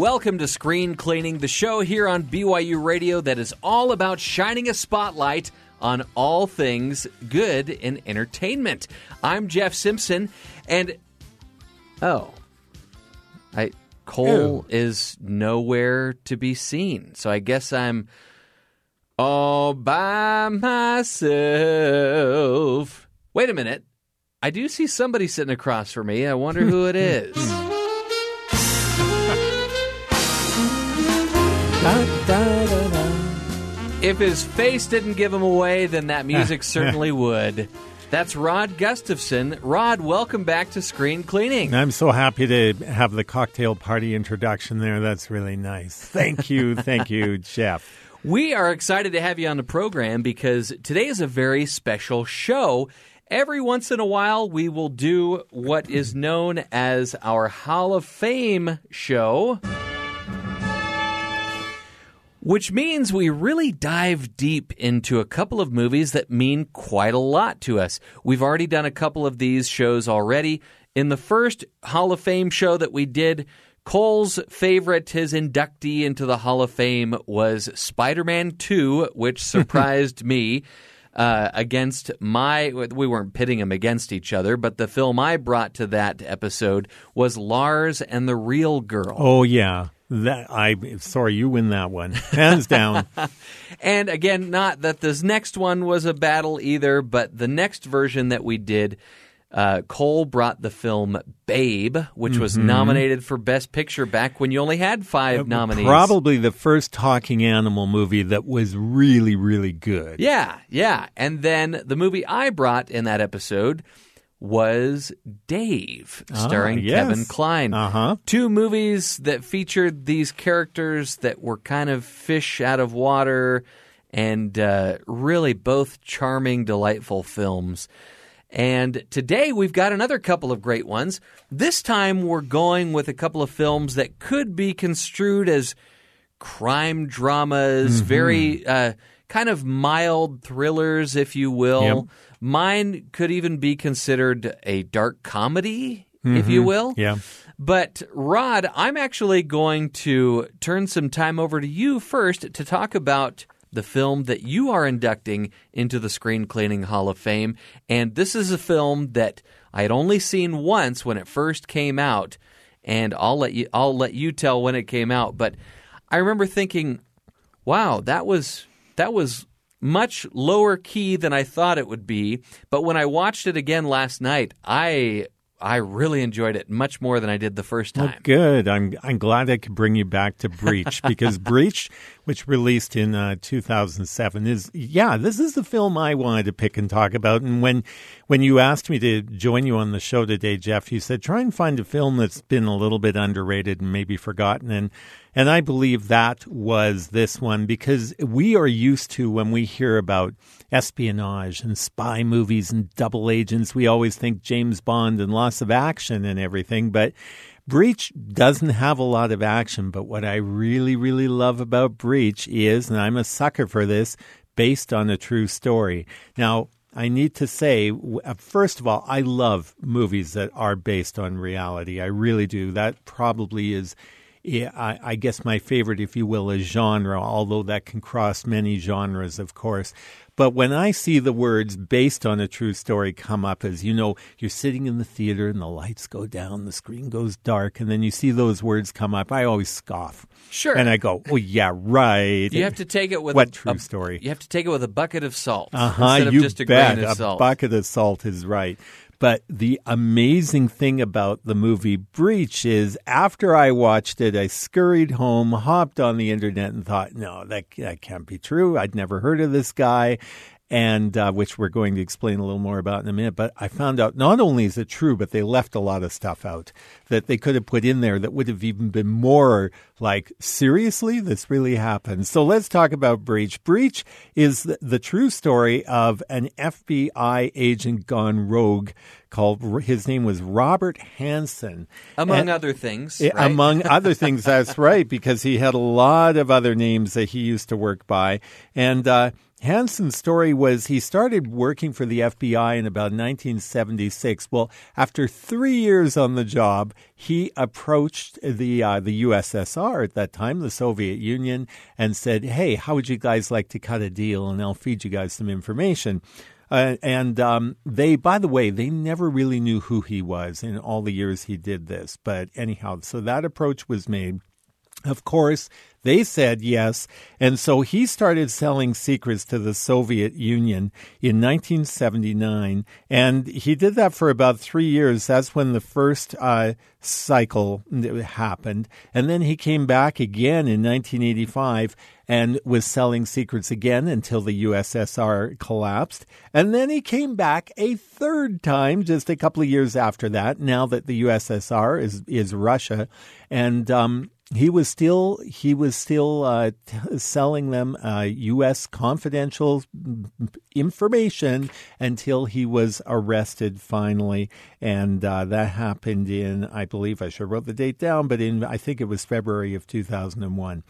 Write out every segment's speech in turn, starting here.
Welcome to Screen Cleaning, the show here on BYU Radio that is all about shining a spotlight on all things good in entertainment. I'm Jeff Simpson, and oh, I Cole is nowhere to be seen, so I guess I'm all by myself. Wait a minute. I do see somebody sitting across from me. I wonder who it is. If his face didn't give him away, then that music certainly would. That's Rod Gustafson. Rod, welcome back to Screen Cleaning. I'm so happy to have the cocktail party introduction there. That's really nice. Thank you. Thank you, Jeff. We are excited to have you on the program because today is a very special show. Every once in a while, we will do what is known as our Hall of Fame show which means we really dive deep into a couple of movies that mean quite a lot to us. We've already done a couple of these shows already. In the first Hall of Fame show that we did, Cole's favorite, his inductee into the Hall of Fame was Spider Man 2, which surprised me. Uh, against my, we weren't pitting them against each other, but the film I brought to that episode was Lars and the Real Girl. Oh, yeah. That I sorry, you win that one, hands down. and again, not that this next one was a battle either, but the next version that we did, uh, Cole brought the film Babe, which was Mm-hmm. nominated for Best Picture back when you only had five nominees. Probably the first talking animal movie that was really, really good. Yeah, yeah. And then the movie I brought in that episode was Dave, starring Ah, yes. Kevin Kline. Uh-huh. Two movies that featured these characters that were kind of fish out of water and uh, really both charming, delightful films. And today we've got another couple of great ones. This time we're going with a couple of films that could be construed as crime dramas, Mm-hmm. very uh, kind of mild thrillers, if you will. Yep. Mine could even be considered a dark comedy, if you will. Mm-hmm. Yeah. But Rod, I'm actually going to turn some time over to you first to talk about the film that you are inducting into the Screen Cleaning Hall of Fame. And this is a film that I had only seen once when it first came out, and I'll let you I'll let you tell when it came out. But I remember thinking, wow, that was that was much lower key than I thought it would be. But when I watched it again last night, I I really enjoyed it much more than I did the first Well, time. good. I'm I'm glad I could bring you back to Breach because Breach, which released in uh, 2007, is yeah. This is the film I wanted to pick and talk about. And when when you asked me to join you on the show today, Jeff, you said try and find a film that's been a little bit underrated and maybe forgotten. And and I believe that was this one because we are used to when we hear about espionage and spy movies and double agents, we always think James Bond and lots of action and everything. But Breach doesn't have a lot of action. But what I really, really love about Breach is, and I'm a sucker for this, based on a true story. Now, I need to say, uh, first of all, I love movies that are based on reality. I really do. That probably is I, I guess my favorite, if you will, is genre, although that can cross many genres, of course. But when I see the words based on a true story come up as, you know, you're sitting in the theater and the lights go down, the screen goes dark, and then you see those words come up, I always scoff. Sure. And I go, oh, yeah, right. you have to take it with What a, true a- story? You have to take it with a bucket of salt Uh huh. instead of You just a bet. grain of a bucket of salt is right. But the amazing thing about the movie Breach is after I watched it, I scurried home, hopped on the internet, and thought, no, that, that can't be true. I'd never heard of this guy. And uh, which we're going to explain a little more about in a minute. But I found out not only is it true, but they left a lot of stuff out that they could have put in there that would have even been more like, seriously, this really happened. So let's talk about Breach. Breach is the, the true story of an FBI agent gone rogue called. His name was Robert Hanssen, among And- other things. Right? Among other things, that's right, because he had a lot of other names that he used to work by. And uh, Hanssen's story was he started working for the FBI in about 1976. Well, after three years on the job, he approached the uh, the USSR at that time, the Soviet Union, and said, "Hey, how would you guys like to cut a deal, and I'll feed you guys some information." Uh, and um, they, by the way, they never really knew who he was in all the years he did this. But anyhow, so that approach was made. Of course, they said yes. And so he started selling secrets to the Soviet Union in 1979. And he did that for about three years. That's when the first uh, cycle happened. And then he came back again in 1985 and was selling secrets again until the USSR collapsed. And then he came back a third time just a couple of years after that, now that the USSR is, is Russia. And, um, he was still he was still uh, t- selling them uh, U.S. confidential information until he was arrested finally, and uh, that happened in I believe I should have wrote the date down, but in I think it was February of two thousand and one.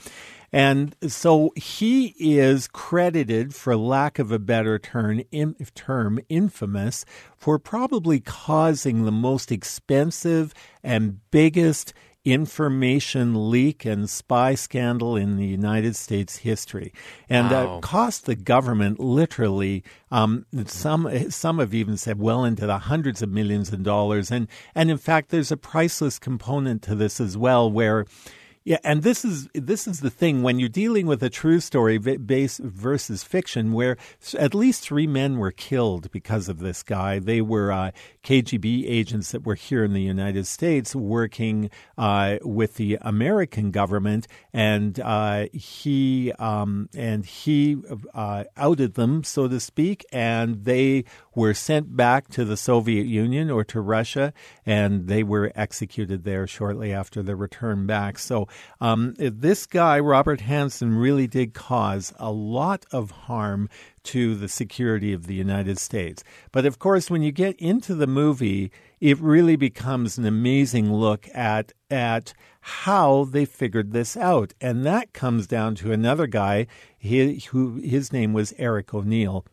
And so he is credited, for lack of a better term, in, term, infamous for probably causing the most expensive and biggest information leak and spy scandal in the United States history, and Wow. uh, cost the government literally. Um, some some have even said well into the hundreds of millions of dollars, and and in fact, there's a priceless component to this as well, where. Yeah, and this is this is the thing when you're dealing with a true story base versus fiction, where at least three men were killed because of this guy. They were uh, KGB agents that were here in the United States working uh, with the American government, and uh, he um, and he uh, outed them, so to speak, and they were sent back to the Soviet Union or to Russia, and they were executed there shortly after their return back. So um, this guy, Robert Hanssen, really did cause a lot of harm to the security of the United States. But of course, when you get into the movie, it really becomes an amazing look at at how they figured this out, and that comes down to another guy. He, who his name was Eric O'Neill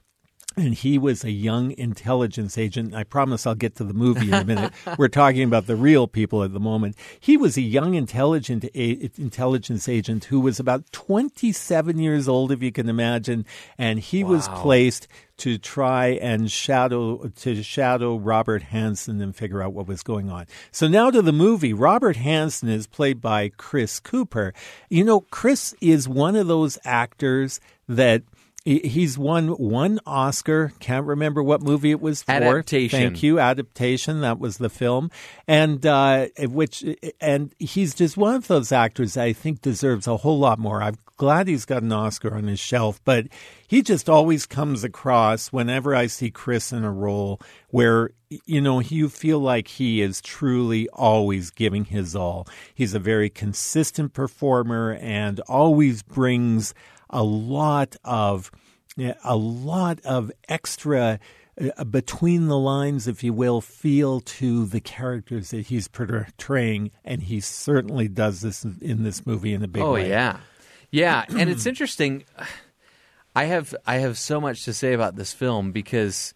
and he was a young intelligence agent. I promise I'll get to the movie in a minute. We're talking about the real people at the moment. He was a young intelligent a- intelligence agent who was about 27 years old, if you can imagine, and he was placed to try and shadow to shadow Robert Hanssen and figure out what was going on. So now to the movie. Robert Hanssen is played by Chris Cooper. You know, Chris is one of those actors that He's won one Oscar. Can't remember what movie it was for. Adaptation. Thank you. Adaptation. That was the film, and uh, which and he's just one of those actors I think deserves a whole lot more. I'm glad he's got an Oscar on his shelf, but he just always comes across whenever I see Chris in a role where you know you feel like he is truly always giving his all. He's a very consistent performer and always brings a lot of a lot of extra uh, between the lines, if you will, feel to the characters that he's portraying, and he certainly does this in this movie in a big Oh way. Oh yeah, yeah, and it's interesting. I have I have so much to say about this film because,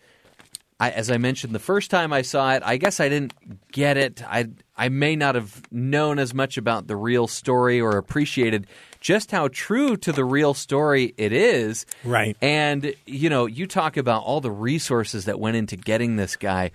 I, as I mentioned the first time I saw it, I guess I didn't get it. I I may not have known as much about the real story or appreciated just how true to the real story it is. Right. And you know, you talk about all the resources that went into getting this guy.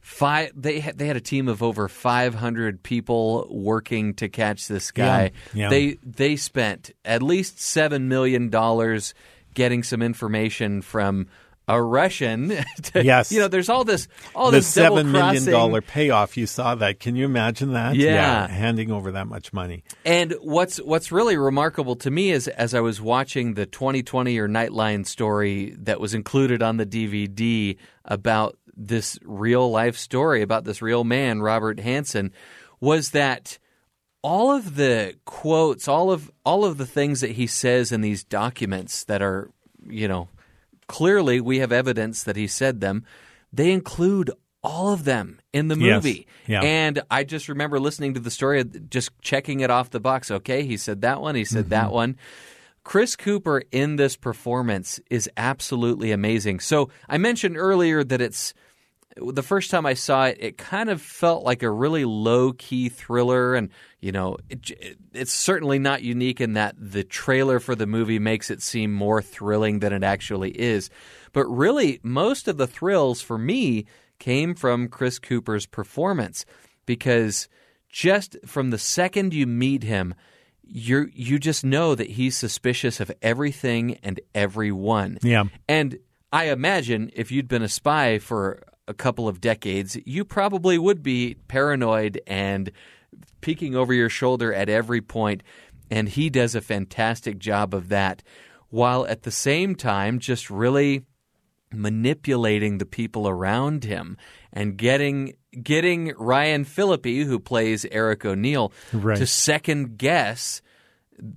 Five, they had, they had a team of over 500 people working to catch this guy. Yeah, yeah. They they spent at least seven million dollars getting some information from a Russian. to- Yes. you know, there's all this all the this seven million dollar payoff. You saw that? Can you imagine that? Yeah. handing over that much money. And what's what's really remarkable to me is as I was watching the 2020 or Nightline story that was included on the DVD about this real life story about this real man, Robert Hanssen, was that all of the quotes, all of all of the things that he says in these documents that are, you know, clearly we have evidence that he said them, they include all of them in the Yes. movie. Yeah. And I just remember listening to the story, just checking it off the box. Okay, he said that one, he said that Mm-hmm. one. Chris Cooper in this performance is absolutely amazing. So I mentioned earlier that it's the first time I saw it, it kind of felt like a really low key thriller, and you know, it, it- it's certainly not unique in that the trailer for the movie makes it seem more thrilling than it actually is. But really, most of the thrills for me came from Chris Cooper's performance because just from the second you meet him, you you just know that he's suspicious of everything and everyone. Yeah. And I imagine if you'd been a spy for a couple of decades, you probably would be paranoid and peeking over your shoulder at every. And he does a fantastic job of that, while at the same time just really manipulating the people around him and getting getting Ryan Phillippe, who plays Eric O'Neill, Right. to second guess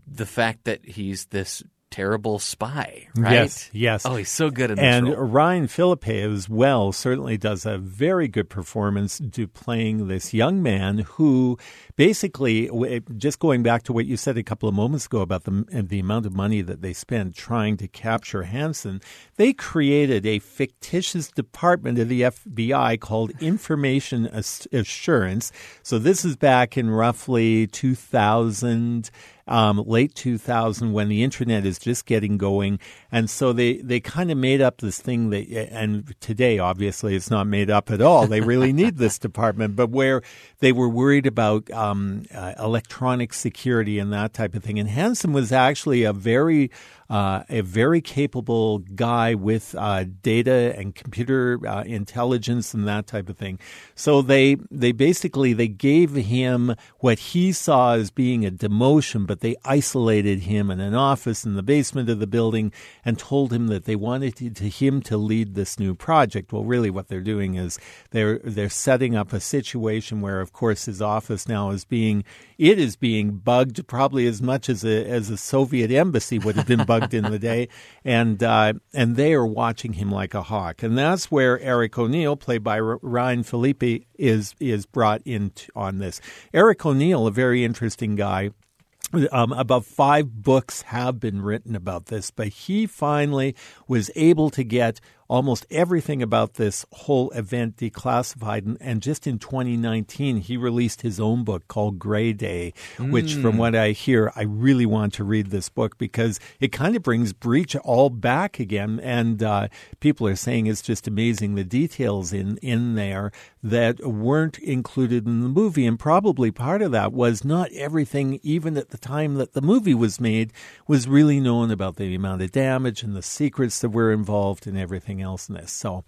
the fact that he's this terrible spy, right? Yes, yes. Oh, he's so good in this And role. Ryan Phillippe as well certainly does a very good performance to playing this young man who basically, just going back to what you said a couple of moments ago about the, the amount of money that they spent trying to capture Hanssen, they created a fictitious department of the FBI called Information Assurance. So this is back in roughly 2000 um, late 2000 when the internet is just getting going. And so they, they kind of made up this thing that, and today obviously it's not made up at all. They really need this department, but where they were worried about um, uh, electronic security and that type of thing. And Hanssen was actually a very, uh, a very capable guy with uh, data and computer uh, intelligence and that type of thing. So they they basically they gave him what he saw as being a demotion, but they isolated him in an office in the basement of the building and told him that they wanted to, to him to lead this new project. Well, really, what they're doing is they're they're setting up a situation where, of course, his office now is being it is being bugged probably as much as a as a Soviet embassy would have been bugged in the day, and uh, and they are watching him like a hawk, and that's where Eric O'Neill, played by R- Ryan Phillippe, is is brought in t- on this. Eric O'Neill, a very interesting guy. Um, about five books have been written about this, but he finally was able to get almost everything about this whole event declassified. And, and just in 2019, he released his own book called Gray Day, which, from what I hear, I really want to read this book because it kind of brings Breach all back again. And uh, people are saying it's just amazing the details in, in there that weren't included in the movie. And probably part of that was not everything, even at the time that the movie was made, was really known about the amount of damage and the secrets that were involved and everything else in this. So,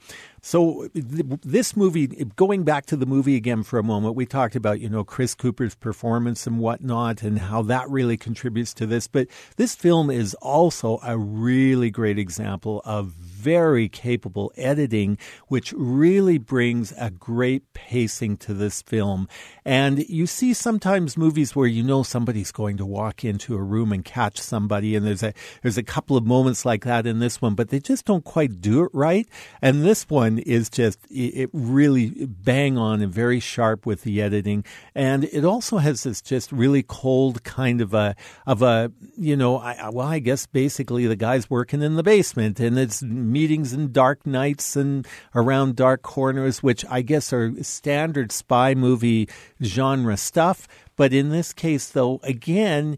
so this movie, going back to the movie again for a moment, we talked about, you know, Chris Cooper's performance and whatnot and how that really contributes to this. But this film is also a really great example of very capable editing, which really brings a great pacing to this film. And you see sometimes movies where you know somebody's going to walk into a room and catch somebody, and there's a there's a couple of moments like that in this one, but they just don't quite do it right. And this one is just it really bang on and very sharp with the editing, and it also has this just really cold kind of a of a you know I, well I guess basically the guy's working in the basement and it's meetings in dark nights and around dark corners, which I guess are standard spy movie genre stuff. But in this case, though, again,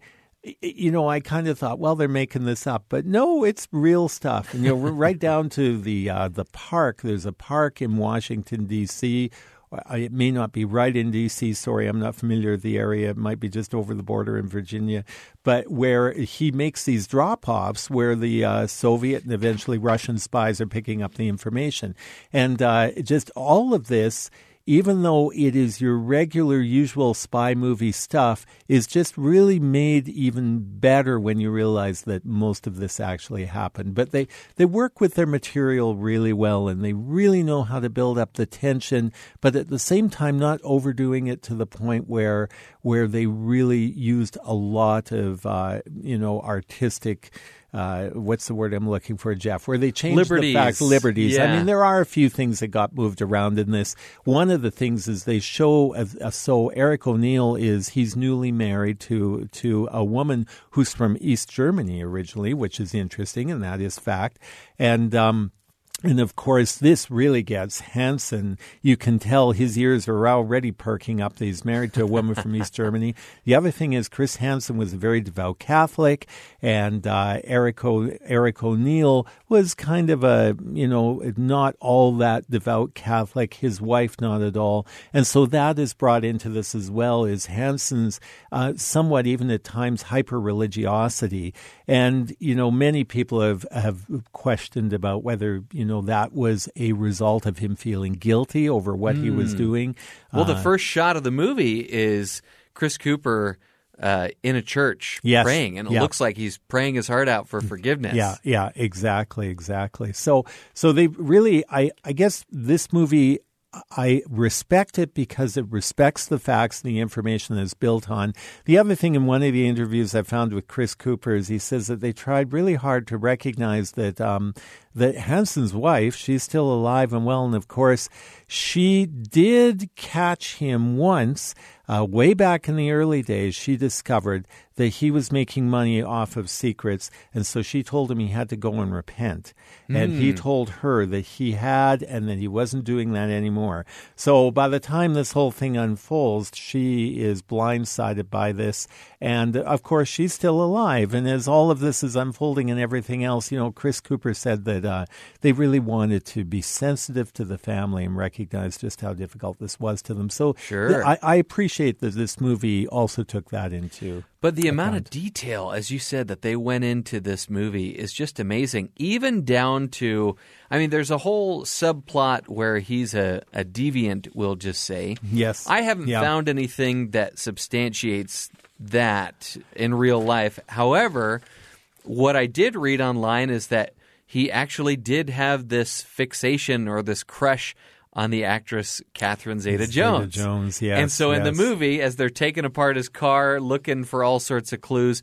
you know, I kind of thought, well, they're making this up, but no, it's real stuff. And you know, right down to the uh, the park. There's a park in Washington D.C. Uh, It may not be right in D.C. Sorry, I'm not familiar with the area. It might be just over the border in Virginia, but where he makes these drop offs where the uh, Soviet and eventually Russian spies are picking up the information, and uh, just all of this even though it is your regular, usual spy movie stuff, is just really made even better when you realize that most of this actually happened. But they, they work with their material really well and they really know how to build up the tension, but at the same time, not overdoing it to the point where, where they really used a lot of, uh, you know, artistic uh, what's the word I'm looking for, Jeff? Where they changed Liberties. the facts, liberties. I mean, there are a few things that got moved around in this. One of the things is they show uh, so Eric O'Neill is he's newly married to to a woman who's from East Germany originally, which is interesting, and that is fact. And um, and of course, this really gets Hanssen. You can tell his ears are already perking up he's married to a woman from East Germany. The other thing is, Chris Hansen was a very devout Catholic, and uh, Eric, o- Eric O'Neill was kind of a, you know, not all that devout Catholic. His wife, not at all. And so that is brought into this as well, is Hanssen's uh, somewhat, even at times, hyper religiosity. And, you know, many people have, have questioned about whether, you know, that was a result of him feeling guilty over what he was doing. Well, the Uh, first shot of the movie is Chris Cooper uh, in a church Yes. praying, and it Yeah. looks like he's praying his heart out for forgiveness. Yeah, yeah, exactly, exactly. So, so they really, I, I guess this movie, I respect it because it respects the facts and the information that it's built on. The other thing in one of the interviews I found with Chris Cooper is he says that they tried really hard to recognize that um, that Hanssen's wife, she's still alive and well, and of course, she did catch him once. Uh, way back in the early days, she discovered that he was making money off of secrets, and so she told him he had to go and repent. And he told her that he had, and that he wasn't doing that anymore. So by the time this whole thing unfolds, she is blindsided by this, and of course, she's still alive. And as all of this is unfolding and everything else, you know, Chris Cooper said that uh, they really wanted to be sensitive to the family and recognize just how difficult this was to them. So Sure. I, I appreciate that this movie also took that into. But the amount of detail, as you said, that they went into this movie is just amazing. Even down to, I mean, there's a whole subplot where he's a, a deviant, we'll just say. Yes. I haven't Yeah. found anything that substantiates that in real life. However, what I did read online is that he actually did have this fixation or this crush on the actress Catherine Zeta Jones. Zeta Jones, yes, And so in the movie, as they're taking apart his car, looking for all sorts of clues,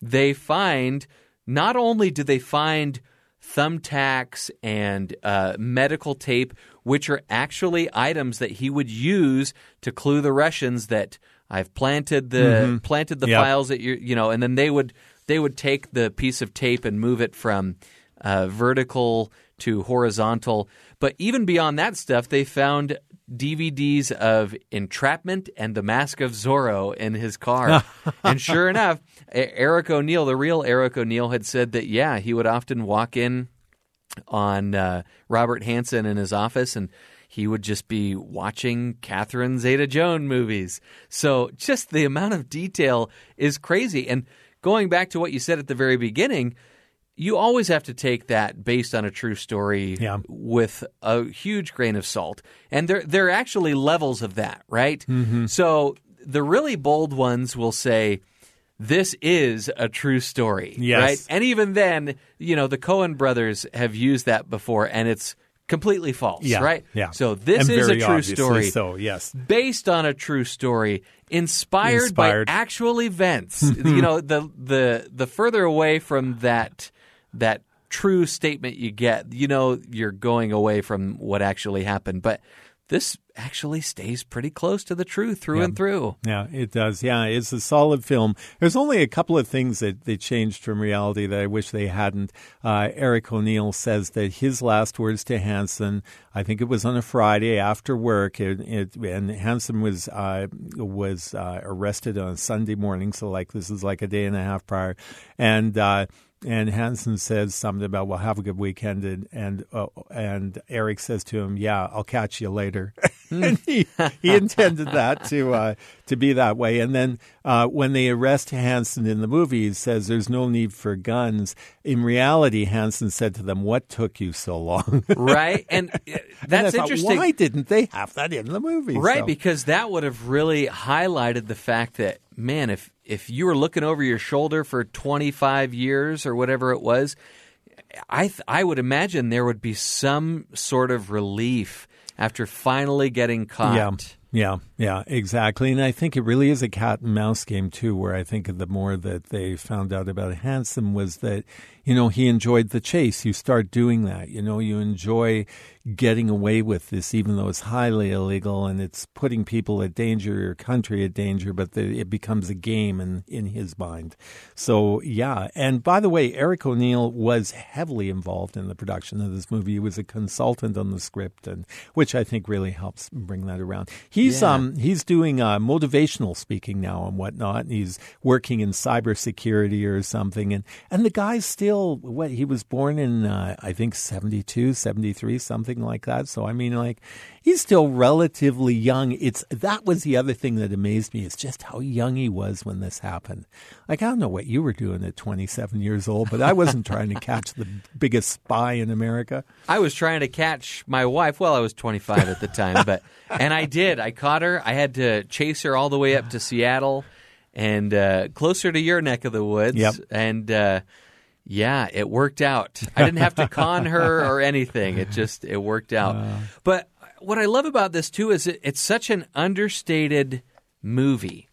they find not only do they find thumbtacks and uh, medical tape, which are actually items that he would use to clue the Russians that I've planted the planted the Mm-hmm. Yep. files that you you know, and then they would they would take the piece of tape and move it from uh, vertical to horizontal. But even beyond that stuff, they found DVDs of Entrapment and The Mask of Zorro in his car. and sure enough, Eric O'Neill, the real Eric O'Neill, had said that, yeah, he would often walk in on uh, Robert Hanssen in his office and he would just be watching Catherine Zeta Jones movies. So just the amount of detail is crazy. And going back to what you said at the very beginning, you always have to take that based on a true story Yeah. with a huge grain of salt. And there there are actually levels of that, right? Mm-hmm. So the really bold ones will say this is a true story, Yes. right? And even then, you know, the Coen brothers have used that before and it's completely false, Yeah, right? yeah. So this And is a true story So yes, based on a true story, inspired, Inspired. by actual events. you know, the the the further away from that that true statement you get, you know, you're going away from what actually happened. But this actually stays pretty close to the truth through and through. Yeah, it does. Yeah, it's a solid film. There's only a couple of things that they changed from reality that I wish they hadn't. Uh, Eric O'Neill says that his last words to Hanssen, I think it was on a Friday after work, it, it, and Hanssen was uh, was uh, arrested on a Sunday morning, so like this is like a day and a half prior, and. And Hanssen says something about, "Well, have a good weekend," and and uh, and Eric says to him, "Yeah, I'll catch you later." and he, he intended that to uh, to be that way. And then uh, when they arrest Hanssen in the movie, he says, "There's no need for guns." In reality, Hanssen said to them, "What took you so long?" Right? And uh, And I that's thought, interesting. Why didn't they have that in the movie? Right, So- because that would have really highlighted the fact that man, if if you were looking over your shoulder for 25 years or whatever it was, I th- I would imagine there would be some sort of relief after finally getting caught. Yeah, yeah, yeah, exactly. And I think it really is a cat and mouse game too, where I think the more that they found out about Hanssen was that you know, he enjoyed the chase. You start doing that. You know, you enjoy getting away with this, even though it's highly illegal and it's putting people at danger, your country at danger, but the, it becomes a game in, in his mind. So, yeah. And by the way, Eric O'Neill was heavily involved in the production of this movie. He was a consultant on the script, and which I think really helps bring that around. He's Yeah. um he's doing uh, motivational speaking now and whatnot. And he's working in cybersecurity or something, and and the guy's still what he was born in uh, I think 72, 73, something like that. So I mean, like he's still relatively young. It's that was the other thing that amazed me is just how young he was when this happened. Like I don't know what you were doing at twenty seven years old, but I wasn't trying to catch the biggest spy in America. I was trying to catch my wife. Well, I was 25 at the time, but and I did. I caught her. I had to chase her all the way up to Seattle and uh, closer to your neck of the woods. Yep. And uh, yeah, it worked out. I didn't have to con her or anything. It just it worked out. but what I love about this too is it, it's such an understated movie.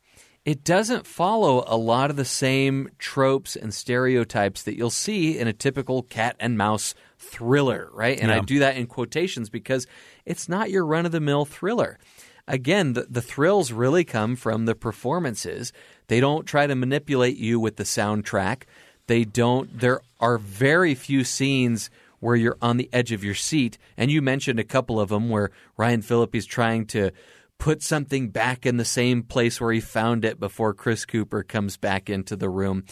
It doesn't follow a lot of the same tropes and stereotypes that you'll see in a typical cat and mouse thriller, right? And I do that in quotations because it's not your run of the mill thriller. Again, the, the thrills really come from the performances. They don't try to manipulate you with the soundtrack. They don't, there are very few scenes where you're on the edge of your seat. And you mentioned a couple of them where Ryan Phillippe is trying to put something back in the same place where he found it before Chris Cooper comes back into the room.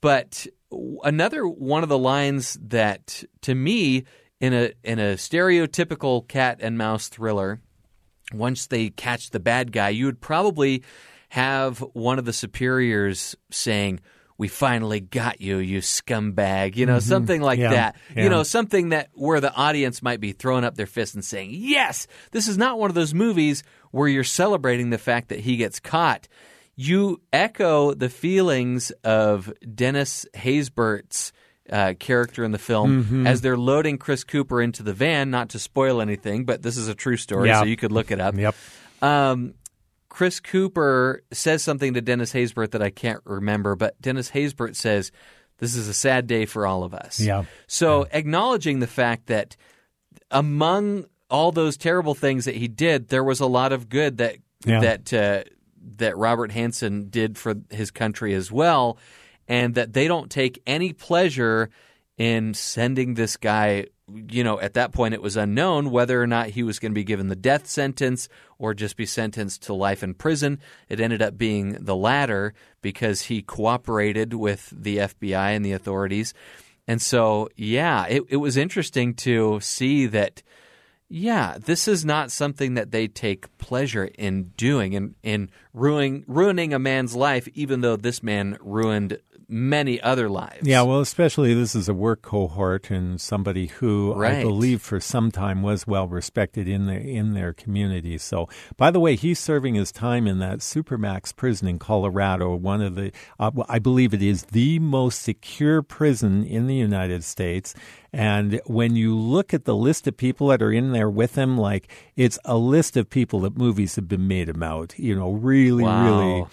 But another one of the lines that to me in a in a stereotypical cat and mouse thriller once they catch the bad guy, you would probably have one of the superiors saying, "We finally got you, you scumbag," you know, something like Yeah, that. yeah. You know, something that where the audience might be throwing up their fists and saying, "Yes, this is not one of those movies where you're celebrating the fact that he gets caught." You echo the feelings of Dennis Haysbert's uh, character in the film Mm-hmm. as they're loading Chris Cooper into the van. Not to spoil anything, but this is a true story, Yeah. so you could look it up. Yep. Um, Chris Cooper says something to Dennis Haysbert that I can't remember, but Dennis Haysbert says, This is a sad day for all of us. Yeah. So acknowledging the fact that among all those terrible things that he did, there was a lot of good that Yeah. that uh, that Robert Hanssen did for his country as well, and that they don't take any pleasure in sending this guy. You know, at that point, it was unknown whether or not he was going to be given the death sentence or just be sentenced to life in prison. It ended up being the latter because he cooperated with the FBI and the authorities. And so, yeah, it, it was interesting to see that, yeah, this is not something that they take pleasure in doing and in ruining ruining a man's life, even though this man ruined many other lives. Yeah, well, especially this is a work cohort and somebody who I believe for some time was well respected in their in their community. So, by the way, he's serving his time in that supermax prison in Colorado, one of the uh, I believe it is the most secure prison in the United States. And when you look at the list of people that are in there with him, like it's a list of people that movies have been made about. You know, really, really Wow.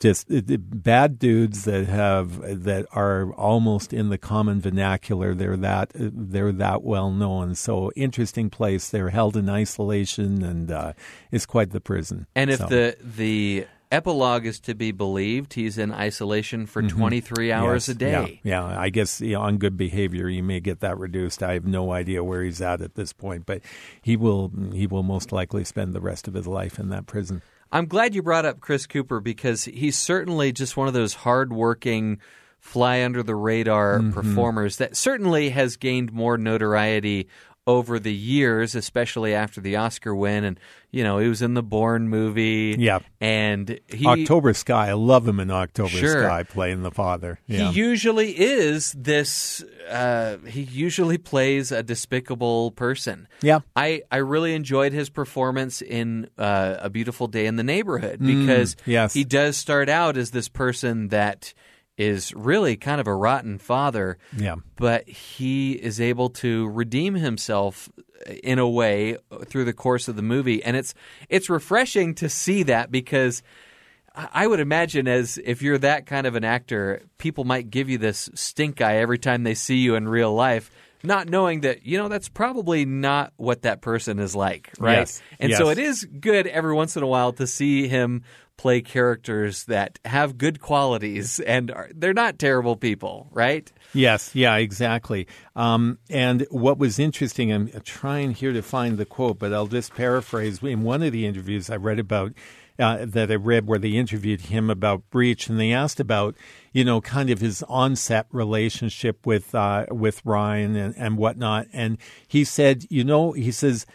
Just bad dudes that have that are almost in the common vernacular. They're that they're that well known. So interesting place. They're held in isolation, and uh, it's quite the prison. And if So, the the epilogue is to be believed, he's in isolation for 23 hours Mm-hmm. yes, a day. yeah, yeah, I guess you know, on good behavior, you may get that reduced. I have no idea where he's at at this point, but he will he will most likely spend the rest of his life in that prison. I'm glad you brought up Chris Cooper because he's certainly just one of those hardworking, fly under the radar Mm-hmm. performers that certainly has gained more notoriety over the years, especially after the Oscar win. And you know, he was in the Bourne movie. Yeah. and he October Sky, I love him in October Sure. Sky playing the father. Yeah. He usually is this. Uh, he usually plays a despicable person. Yeah. I, I really enjoyed his performance in uh, A Beautiful Day in the Neighborhood because Mm, yes. he does start out as this person that is really kind of a rotten father. Yeah. But he is able to redeem himself uh, in a way uh, through the course of the movie, and it's it's refreshing to see that because I would imagine as if you're that kind of an actor, people might give you this stink eye every time they see you in real life, not knowing that, you know, that's probably not what that person is like, right? Yes. And so it is good every once in a while to see him play characters that have good qualities and are, they're not terrible people, right? Yes, yeah, exactly. Um, and what was interesting, I'm trying here to find the quote, but I'll just paraphrase. In one of the interviews I read about, uh, that I read where they interviewed him about Breach, and they asked about, you know, kind of his onset relationship with uh, with Ryan and, and whatnot. And he said, you know, he says,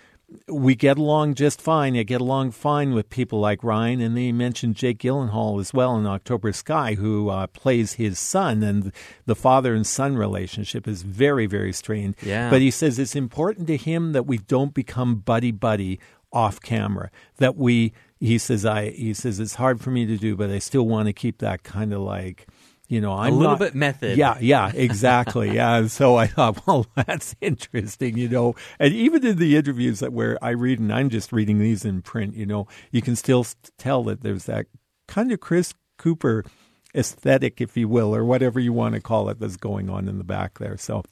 we get along just fine. I get along fine with people like Ryan, and they mentioned Jake Gyllenhaal as well in October Sky, who uh, plays his son, and the father and son relationship is very, very strained. Yeah. But he says it's important to him that we don't become buddy buddy off camera. That we, he says, I, he says it's hard for me to do, but I still want to keep that kind of like. You know, I'm a little not- bit method. Yeah, yeah, exactly. yeah. And so I thought, well, that's interesting, you know. And even in the interviews that where I read, and I'm just reading these in print, you know, you can still tell that there's that kind of Chris Cooper aesthetic, if you will, or whatever you want to call it, that's going on in the back there. So.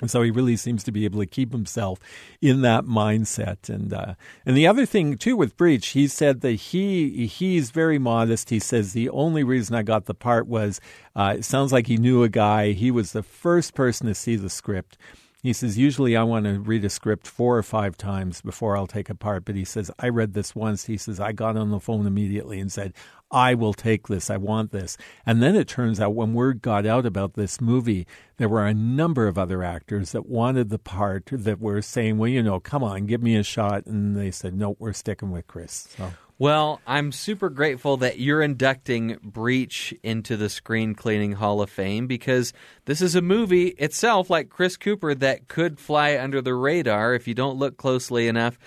And so he really seems to be able to keep himself in that mindset. And uh, and the other thing too with Breach, he said that he he's very modest. He says the only reason I got the part was uh, it sounds like he knew a guy. He was the first person to see the script. He says, usually I want to read a script four or five times before I'll take a part. But he says, I read this once. He says, I got on the phone immediately and said, I will take this. I want this. And then it turns out when word got out about this movie, there were a number of other actors that wanted the part that were saying, well, you know, come on, give me a shot. And they said, no, we're sticking with Chris. So. Well, I'm super grateful that you're inducting Breach into the Screen Cleaning Hall of Fame because this is a movie itself, like Chris Cooper, that could fly under the radar if you don't look closely enough.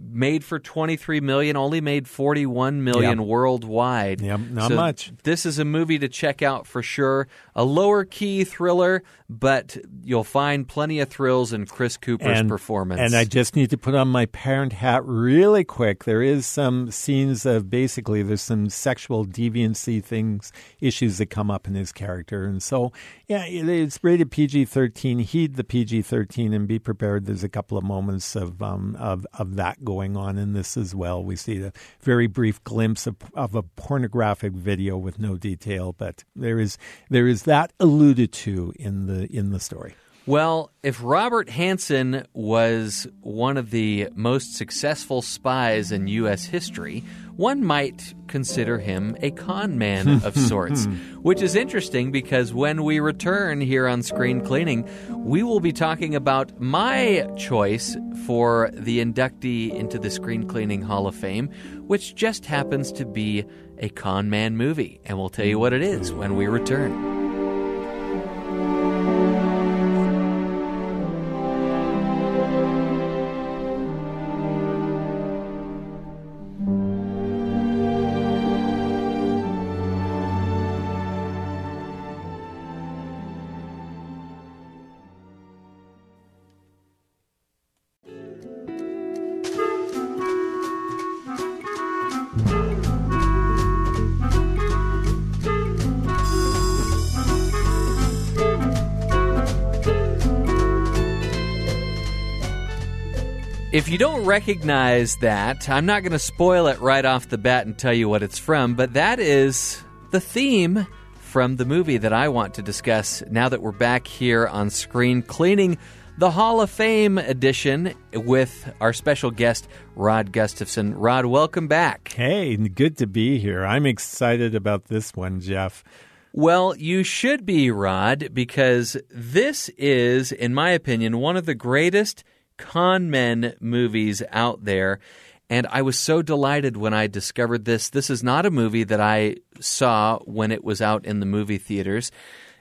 Made for 23 million, only made 41 million Yep. worldwide. Yep, not So much. This is a movie to check out for sure. A lower key thriller, but you'll find plenty of thrills in Chris Cooper's performance. And I just need to put on my parent hat really quick. There is some scenes of basically there's some sexual deviancy things, issues that come up in his character, and so yeah, it's rated PG-13. Heed the PG-13 and be prepared. There's a couple of moments of um, of of that going on in this as well. We see a very brief glimpse of of a pornographic video with no detail, but there is there is that alluded to in the in the story. Well, if Robert Hanssen was one of the most successful spies in U.S. history, one might consider him a con man of sorts, which is interesting because when we return here on Screen Cleaning, we will be talking about my choice for the inductee into the Screen Cleaning Hall of Fame, which just happens to be a con man movie. And we'll tell you what it is when we return. If you don't recognize that, I'm not going to spoil it right off the bat and tell you what it's from, but that is the theme from the movie that I want to discuss now that we're back here on screen cleaning the Hall of Fame edition with our special guest, Rod Gustafson. Rod, welcome back. Hey, good to be here. I'm excited about this one, Jeff. Well, you should be, Rod, because this is, in my opinion, one of the greatest con men movies out there. And I was so delighted when I discovered this. This is not a movie that I saw when it was out in the movie theaters.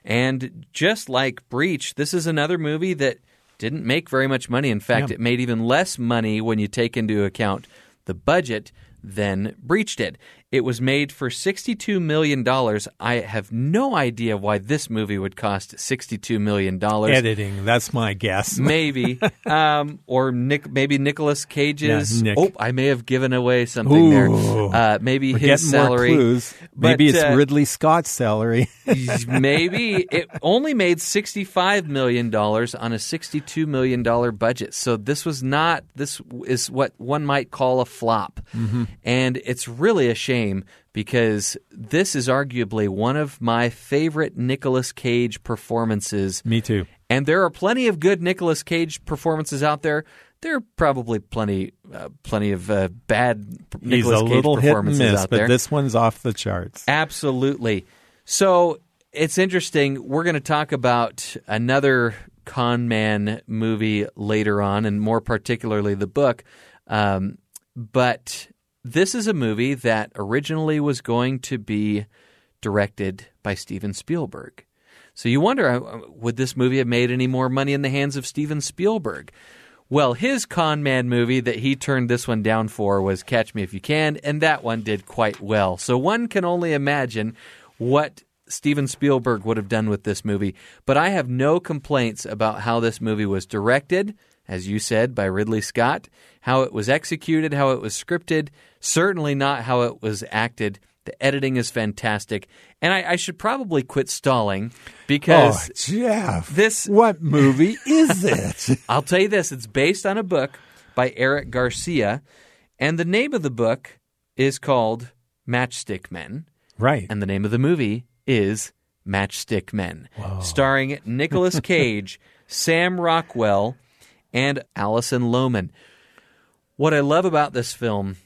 And just like Breach, this is another movie that didn't make very much money. In fact, Yeah. it made even less money when you take into account the budget than Breach did. It was made for $62 million. I have no idea why this movie would cost $62 million. Editing, that's my guess. Maybe. um, or Nick, maybe Nicolas Cage's. Yeah, Nick. Oh, I may have given away something there. Uh, maybe We're his salary. more clues. But, Maybe it's uh, Ridley Scott's salary. maybe it only made $65 million on a $62 million budget. So this was not, this is what one might call a flop. And it's really a shame because this is arguably one of my favorite Nicolas Cage performances. Me too. And there are plenty of good Nicolas Cage performances out there. There are probably plenty, uh, plenty of uh, bad He's Nicolas a Cage little hit and performances miss, out but there. this one's off the charts. Absolutely. So it's interesting. We're going to talk about another con man movie later on, and more particularly the book. Um, but this is a movie that originally was going to be directed by Steven Spielberg. So you wonder, uh, would this movie have made any more money in the hands of Steven Spielberg? Well, his con man movie that he turned this one down for was Catch Me If You Can, and that one did quite well. So one can only imagine what Steven Spielberg would have done with this movie. But I have no complaints about how this movie was directed, as you said, by Ridley Scott, how it was executed, how it was scripted, certainly not how it was acted. The editing is fantastic. And I, I should probably quit stalling because oh, Jeff. this- What movie is it? I'll tell you this it's based on a book by Eric Garcia, and the name of the book is called Matchstick Men, right. and the name of the movie is Matchstick Men, starring Nicolas Cage, Sam Rockwell, and Alison Lohman. What I love about this film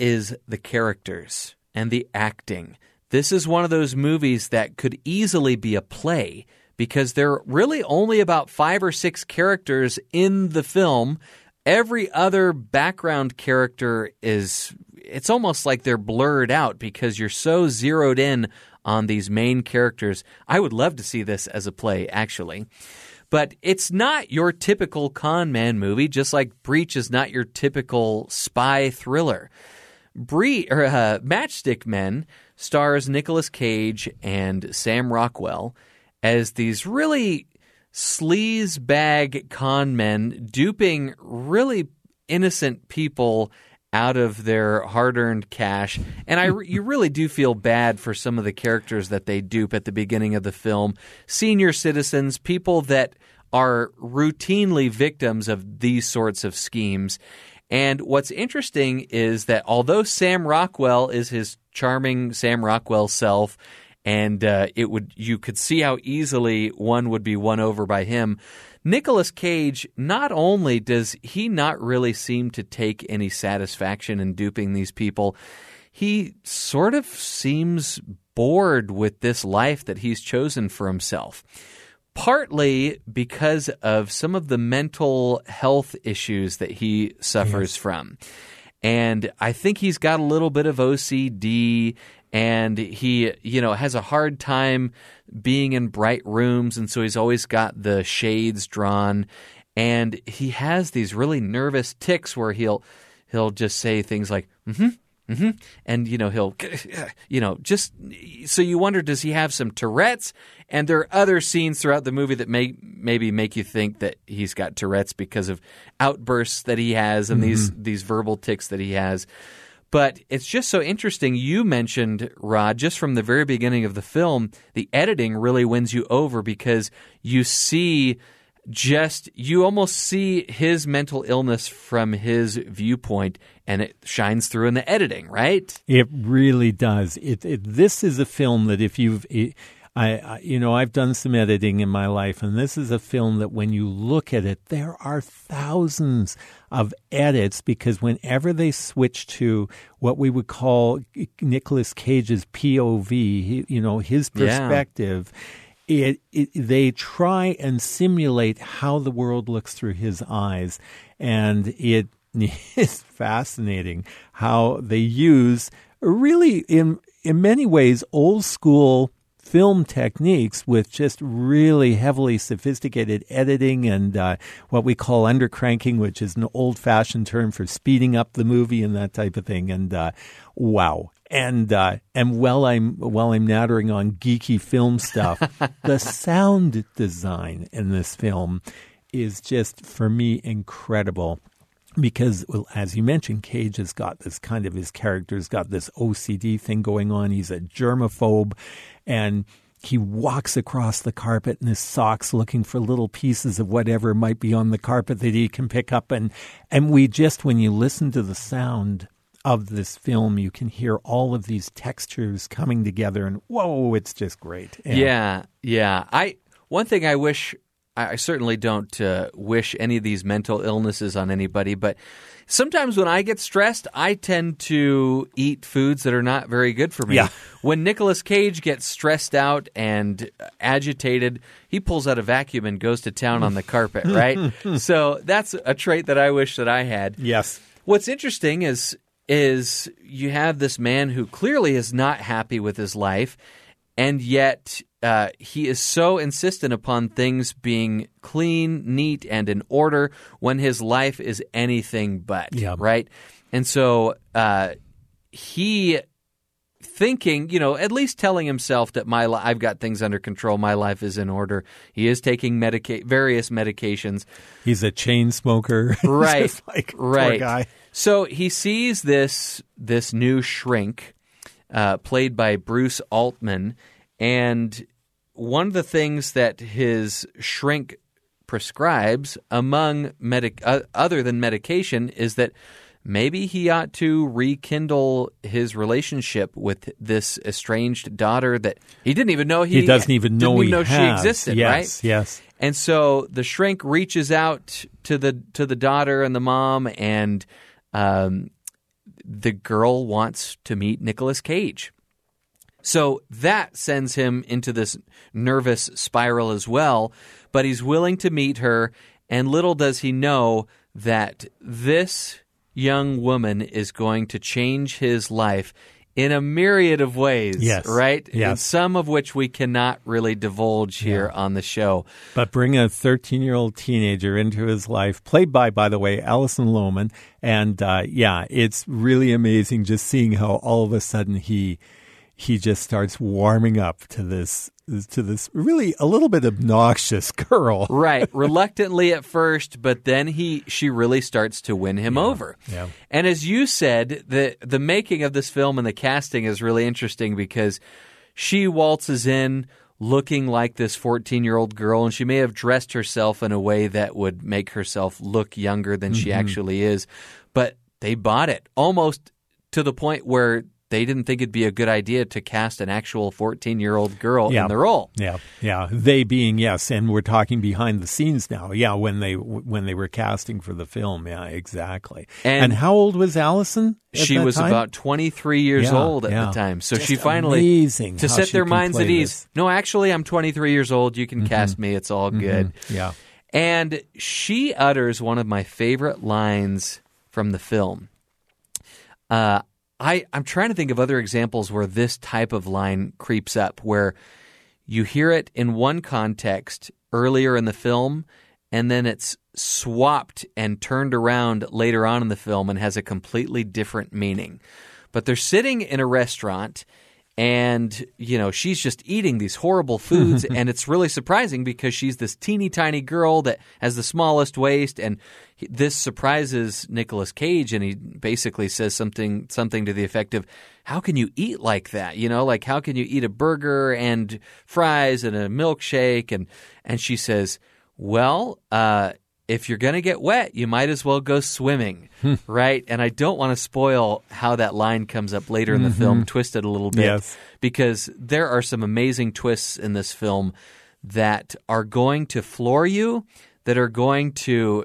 is the characters and the acting. This is one of those movies that could easily be a play because there are really only about five or six characters in the film. Every other background character is, it's almost like they're blurred out because you're so zeroed in on these main characters. I would love to see this as a play, actually. But it's not your typical con man movie, just like Breach is not your typical spy thriller. Bree or uh, Matchstick Men stars Nicolas Cage and Sam Rockwell as these really sleaze bag con men duping really innocent people out of their hard-earned cash. And I you really do feel bad for some of the characters that they dupe at the beginning of the film. Senior citizens people that are routinely victims of these sorts of schemes and what's interesting is that although Sam Rockwell is his charming Sam Rockwell self, and uh, it would you could see how easily one would be won over by him. Nicolas Cage, not only does he not really seem to take any satisfaction in duping these people, he sort of seems bored with this life that he's chosen for himself partly because of some of the mental health issues that he suffers from. And I think he's got a little bit of OCD and he, you know, has a hard time being in bright rooms and so he's always got the shades drawn. And he has these really nervous tics where he'll he'll just say things like mhm hmm Mm-hmm. And you know he'll, you know, just so you wonder, does he have some Tourette's? And there are other scenes throughout the movie that may maybe make you think that he's got Tourette's because of outbursts that he has and these mm-hmm. these verbal tics that he has. But it's just so interesting. You mentioned Rod just from the very beginning of the film. The editing really wins you over because you see just you almost see his mental illness from his viewpoint and it shines through in the editing right It really does. It, it this is a film that if you've it, I, I you know I've done some editing in my life and this is a film that when you look at it there are thousands of edits because whenever they switch to what we would call Nicolas Cage's POV, you know his Yeah. It, it they try and simulate how the world looks through his eyes and it is fascinating how they use really in in many ways old school film techniques with just really heavily sophisticated editing and uh, what we call undercranking, which is an old fashioned term for speeding up the movie and that type of thing. And uh, wow. And uh, and while I'm while I'm nattering on geeky film stuff, the sound design in this film is just for me incredible because well, as you mentioned cage has got this kind of his character's got this ocd thing going on. He's a germaphobe and he walks across the carpet in his socks looking for little pieces of whatever might be on the carpet that he can pick up. And and we just when you listen to the sound of this film you can hear all of these textures coming together and whoa it's just great yeah yeah i one thing i wish I certainly don't uh, wish any of these mental illnesses on anybody, but sometimes when I get stressed, I tend to eat foods that are not very good for me. Yeah. When Nicolas Cage gets stressed out and agitated, he pulls out a vacuum and goes to town on the carpet, right? so that's a trait that I wish that I had. yes What's interesting is is you have this man who clearly is not happy with his life, and yet uh, he is so insistent upon things being clean, neat, and in order when his life is anything but. Yeah. Right? And so uh, he thinking, you know, at least telling himself that my li- I've got things under control, my life is in order. He is taking medica- various medications. he's a chain smoker Right. Like right. guy So he sees this this new shrink, uh, played by Bruce Altman, and one of the things that his shrink prescribes, among medic uh, other than medication, is that maybe he ought to rekindle his relationship with this estranged daughter that he didn't even know he, he doesn't even know didn't he even know she existed, yes, right? Yes. And so the shrink reaches out to the to the daughter and the mom, and um, the girl wants to meet Nicolas Cage. So that sends him into this nervous spiral as well. But he's willing to meet her, and little does he know that this young woman is going to change his life in a myriad of ways. Yes. Right? Yes. And some of which we cannot really divulge here on the show. But bring a 13 year old teenager into his life, played by, by the way, Alison Lohman. And uh, yeah, it's really amazing just seeing how all of a sudden he he just starts warming up to this to this really a little bit obnoxious girl. right reluctantly at first but then he she really starts to win him over yeah. and as you said the the making of this film and the casting is really interesting because she waltzes in looking like this 14 year old girl and she may have dressed herself in a way that would make herself look younger than she Mm-hmm. actually is but they bought it almost to the point where they didn't think it'd be a good idea to cast an actual 14 year old girl Yeah. in the role Yeah, yeah. They being yes, and we're talking behind the scenes now. Yeah, when they when they were casting for the film. Yeah, exactly. And- how old was Alison? at she was time? about 23 years Yeah, old at yeah. the time. So Just she finally, amazing to set their minds at ease, this. no, actually, I'm 23 years old. You can cast me. It's all good. Yeah. And she utters one of my favorite lines from the film. Uh, I, I'm trying to think of other examples where this type of line creeps up, where you hear it in one context earlier in the film, and then it's swapped and turned around later on in the film and has a completely different meaning. But they're sitting in a restaurant and you know she's just eating these horrible foods and it's really surprising because she's this teeny tiny girl that has the smallest waist and he, this surprises Nicolas Cage and he basically says something something to the effect of how can you eat like that? You know like how can you eat a burger and fries and a milkshake? And and she says well uh if you're going to get wet, you might as well go swimming, hmm. right? And I don't want to spoil how that line comes up later in the film, mm-hmm. twisted a little bit, Yes. because there are some amazing twists in this film that are going to floor you, that are going to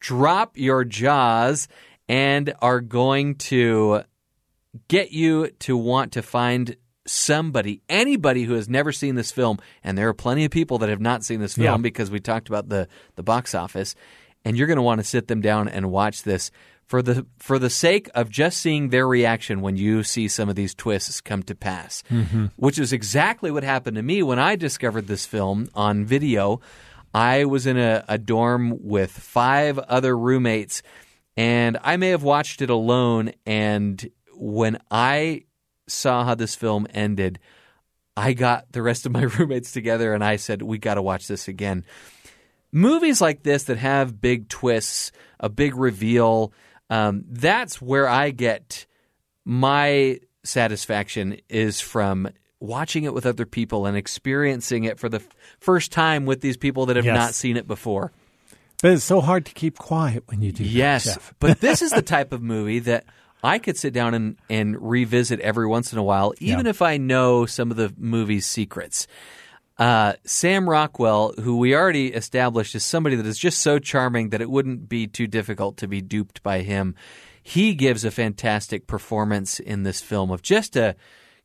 drop your jaws, and are going to get you to want to find somebody, anybody who has never seen this film, and there are plenty of people that have not seen this film Yeah. because we talked about the, the box office, and you're going to want to sit them down and watch this for the for the sake of just seeing their reaction when you see some of these twists come to pass, mm-hmm. which is exactly what happened to me when I discovered this film on video. I was in a, a dorm with five other roommates, and I may have watched it alone. And when I saw how this film ended, I got the rest of my roommates together and I said, We got to watch this again. Movies like this that have big twists, a big reveal, um, that's where I get my satisfaction is from watching it with other people and experiencing it for the f- first time with these people that have Yes. not seen it before. But it's so hard to keep quiet when you do Yes, that, but this is the type of movie that I could sit down and, and revisit every once in a while, even Yeah. if I know some of the movie's secrets. Uh, Sam Rockwell, who we already established is somebody that is just so charming that it wouldn't be too difficult to be duped by him. He gives a fantastic performance in this film of just a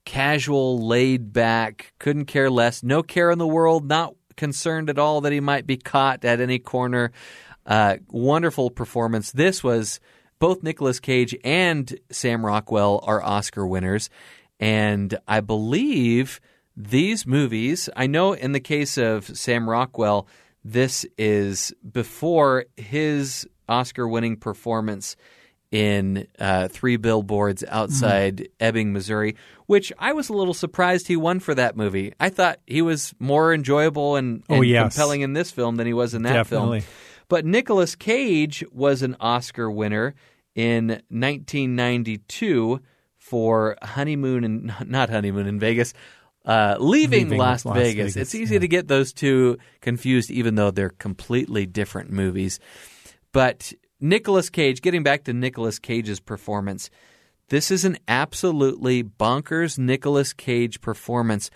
casual, laid back, couldn't care less, no care in the world, not concerned at all that he might be caught at any corner. Uh, wonderful performance. This was both Nicolas Cage and Sam Rockwell are Oscar winners. And I believe these movies, I know in the case of Sam Rockwell, this is before his Oscar winning performance in uh, Three Billboards Outside Ebbing, Missouri, which I was a little surprised he won for that movie. I thought he was more enjoyable and, Oh, and yes. compelling in this film than he was in that Definitely. film. But Nicolas Cage was an Oscar winner in 1992 for Honeymoon and not Honeymoon in Vegas. Uh, leaving, Leaving Las, Las Vegas. Vegas, It's easy yeah. to get those two confused, even though they're completely different movies. But Nicolas Cage, getting back to Nicolas Cage's performance, this is an absolutely bonkers Nicolas Cage performance,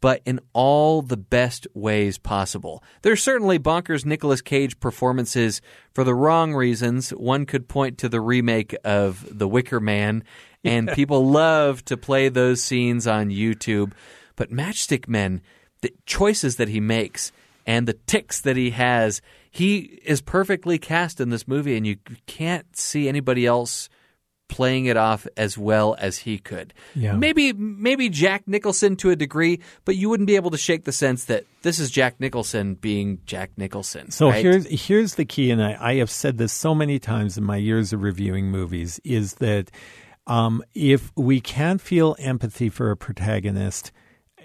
but in all the best ways possible. There's certainly bonkers Nicolas Cage performances for the wrong reasons. One could point to the remake of The Wicker Man, and people love to play those scenes on YouTube. But Matchstick Men, the choices that he makes and the tics that he has, he is perfectly cast in this movie, and you can't see anybody else playing it off as well as he could. Yeah. Maybe maybe Jack Nicholson to a degree, but you wouldn't be able to shake the sense that this is Jack Nicholson being Jack Nicholson. So right? here's here's the key, and I, I have said this so many times in my years of reviewing movies, is that um, if we can't feel empathy for a protagonist,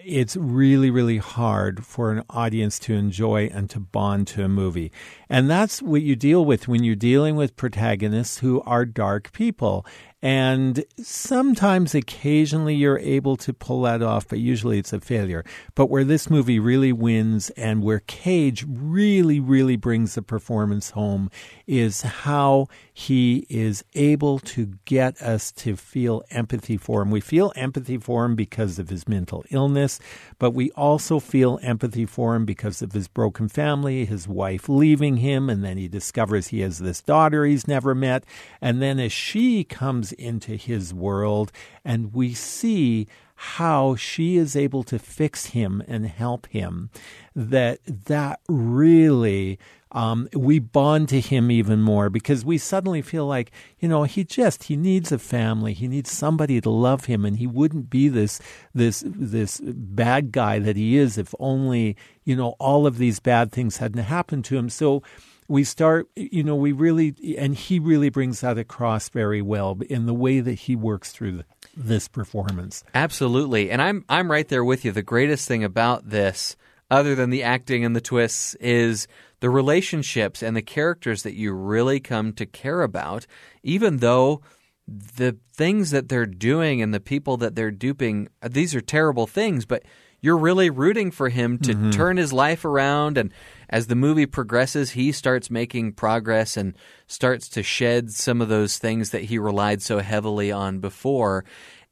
it's really, really hard for an audience to enjoy and to bond to a movie. And that's what you deal with when you're dealing with protagonists who are dark people. And sometimes, occasionally, you're able to pull that off, but usually it's a failure. But where this movie really wins and where Cage really, really brings the performance home is how he is able to get us to feel empathy for him. We feel empathy for him because of his mental illness, but we also feel empathy for him because of his broken family, his wife leaving him, and then he discovers he has this daughter he's never met. And then as she comes into his world, and we see how she is able to fix him and help him, that that really um, we bond to him even more because we suddenly feel like you know he just he needs a family he needs somebody to love him and he wouldn't be this this this bad guy that he is if only you know all of these bad things hadn't happened to him. So we start you know we really and he really brings that across very well in the way that he works through the, this performance Absolutely. And I'm I'm right there with you. The greatest thing about this, other than the acting and the twists, is the relationships and the characters that you really come to care about, even though the things that they're doing and the people that they're duping, these are terrible things, but you're really rooting for him to mm-hmm. turn his life around and as the movie progresses he starts making progress and starts to shed some of those things that he relied so heavily on before